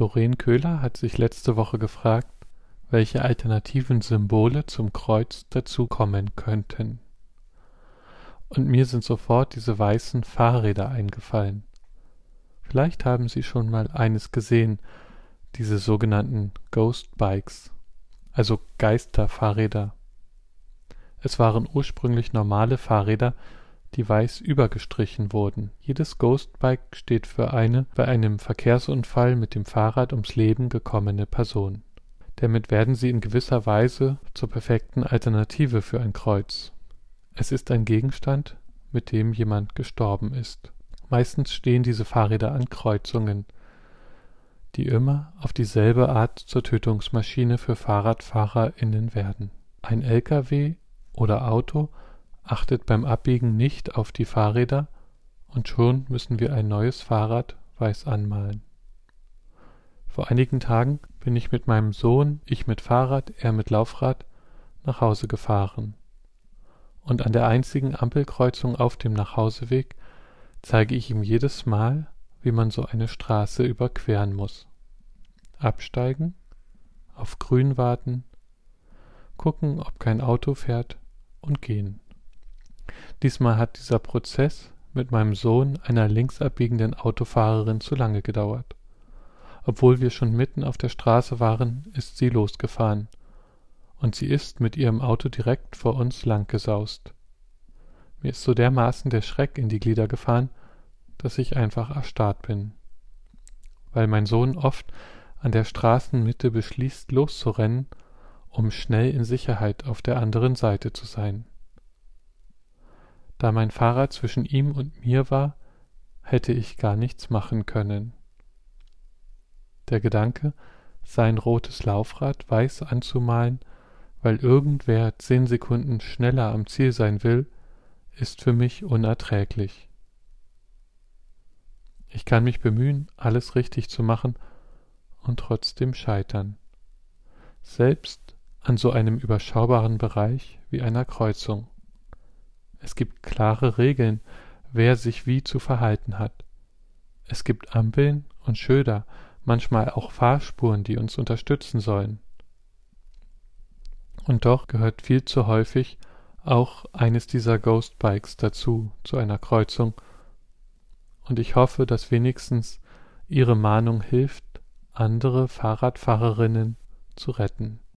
Doreen Köhler hat sich letzte Woche gefragt, welche alternativen Symbole zum Kreuz dazukommen könnten. Und mir sind sofort diese weißen Fahrräder eingefallen. Vielleicht haben Sie schon mal eines gesehen, diese sogenannten Ghost Bikes, also Geisterfahrräder. Es waren ursprünglich normale Fahrräder, die weiß übergestrichen wurden. Jedes Ghostbike steht für eine bei einem Verkehrsunfall mit dem Fahrrad ums Leben gekommene Person. Damit werden sie in gewisser Weise zur perfekten Alternative für ein Kreuz. Es ist ein Gegenstand, mit dem jemand gestorben ist. Meistens stehen diese Fahrräder an Kreuzungen, die immer auf dieselbe Art zur Tötungsmaschine für FahrradfahrerInnen werden. Ein LKW oder Auto achtet beim Abbiegen nicht auf die Fahrräder und schon müssen wir ein neues Fahrrad weiß anmalen. Vor einigen Tagen bin ich mit meinem Sohn, ich mit Fahrrad, er mit Laufrad, nach Hause gefahren. Und an der einzigen Ampelkreuzung auf dem Nachhauseweg zeige ich ihm jedes Mal, wie man so eine Straße überqueren muss. Absteigen, auf Grün warten, gucken, ob kein Auto fährt und gehen. Diesmal hat dieser Prozess mit meinem Sohn, einer links abbiegenden Autofahrerin, zu lange gedauert. Obwohl wir schon mitten auf der Straße waren, ist sie losgefahren. Und sie ist mit ihrem Auto direkt vor uns langgesaust. Mir ist so dermaßen der Schreck in die Glieder gefahren, dass ich einfach erstarrt bin. Weil mein Sohn oft an der Straßenmitte beschließt, loszurennen, um schnell in Sicherheit auf der anderen Seite zu sein. Da mein Fahrrad zwischen ihm und mir war, hätte ich gar nichts machen können. Der Gedanke, sein rotes Laufrad weiß anzumalen, weil irgendwer zehn Sekunden schneller am Ziel sein will, ist für mich unerträglich. Ich kann mich bemühen, alles richtig zu machen und trotzdem scheitern. Selbst an so einem überschaubaren Bereich wie einer Kreuzung. Es gibt klare Regeln, wer sich wie zu verhalten hat. Es gibt Ampeln und Schilder, manchmal auch Fahrspuren, die uns unterstützen sollen. Und doch gehört viel zu häufig auch eines dieser Ghost Bikes dazu, zu einer Kreuzung, und ich hoffe, dass wenigstens Ihre Mahnung hilft, andere Fahrradfahrerinnen zu retten.